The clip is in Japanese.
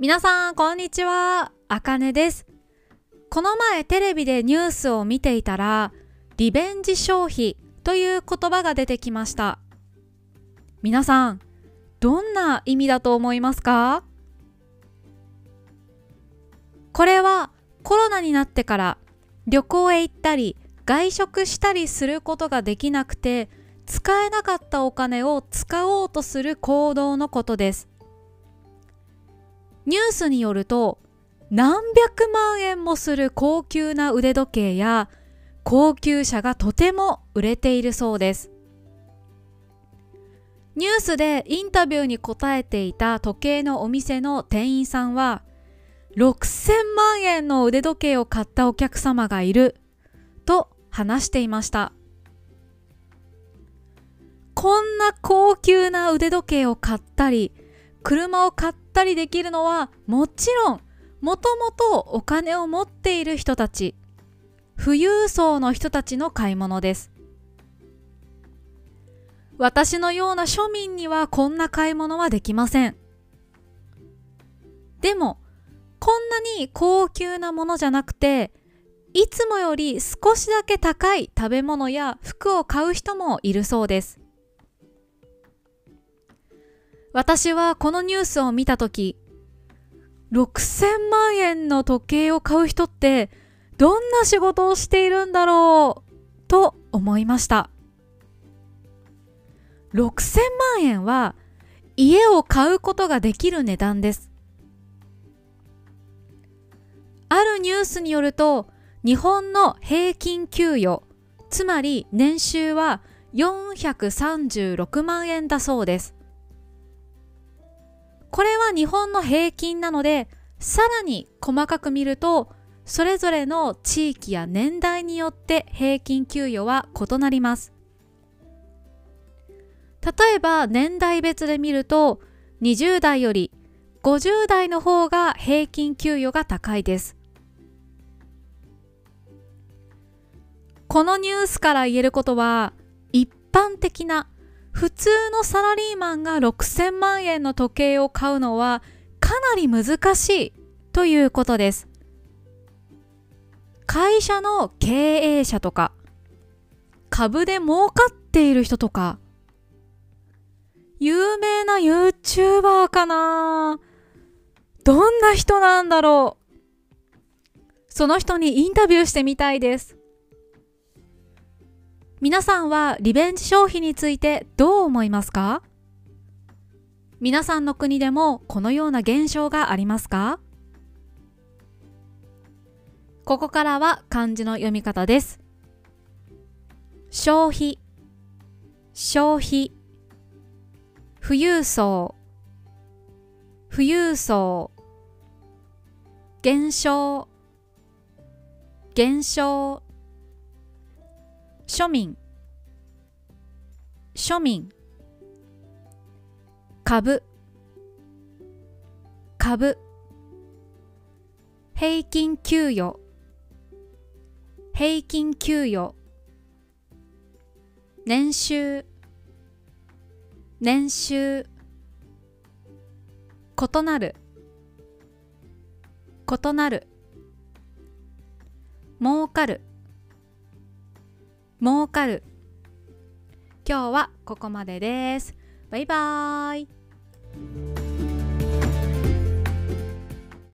皆さん、こんにちは。あかねです。この前テレビでニュースを見ていたら、リベンジ消費という言葉が出てきました。皆さん、どんな意味だと思いますか？これはコロナになってから旅行へ行ったり外食したりすることができなくて使えなかったお金を使おうとする行動のことです。ニュースによると何百万円もする高級な腕時計や高級車がとても売れているそうです。ニュースでインタビューに答えていた時計のお店の店員さんは6000万円の腕時計を買ったお客様がいると話していました。こんな高級な腕時計を買ったり車を買ったりできるのはもちろんもともとお金を持っている人たち富裕層の人たちの買い物です。私のような庶民にはこんな買い物はできません。でもこんなに高級なものじゃなくていつもより少しだけ高い食べ物や服を買う人もいるそうです。私はこのニュースを見た時6000万円の時計を買う人ってどんな仕事をしているんだろうと思いました。6000万円は家を買うことができる値段です。あるニュースによると日本の平均給与つまり年収は436万円だそうです。日本の平均なのでさらに細かく見るとそれぞれの地域や年代によって平均給与は異なります。例えば年代別で見ると20代より50代の方が平均給与が高いです。このニュースから言えることは一般的な普通のサラリーマンが6000万円の時計を買うのはかなり難しいということです。会社の経営者とか、株で儲かっている人とか、有名な YouTuber かな？どんな人なんだろう？その人にインタビューしてみたいです。皆さんはリベンジ消費についてどう思いますか？皆さんの国でもこのような現象がありますか？ここからは漢字の読み方です。消費、消費、富裕層、富裕層、減少、減少、庶民。庶民。株。株。平均給与。平均給与。年収。年収。異なる。異なる。儲かる。儲かる。今日はここまでです。バイバーイ。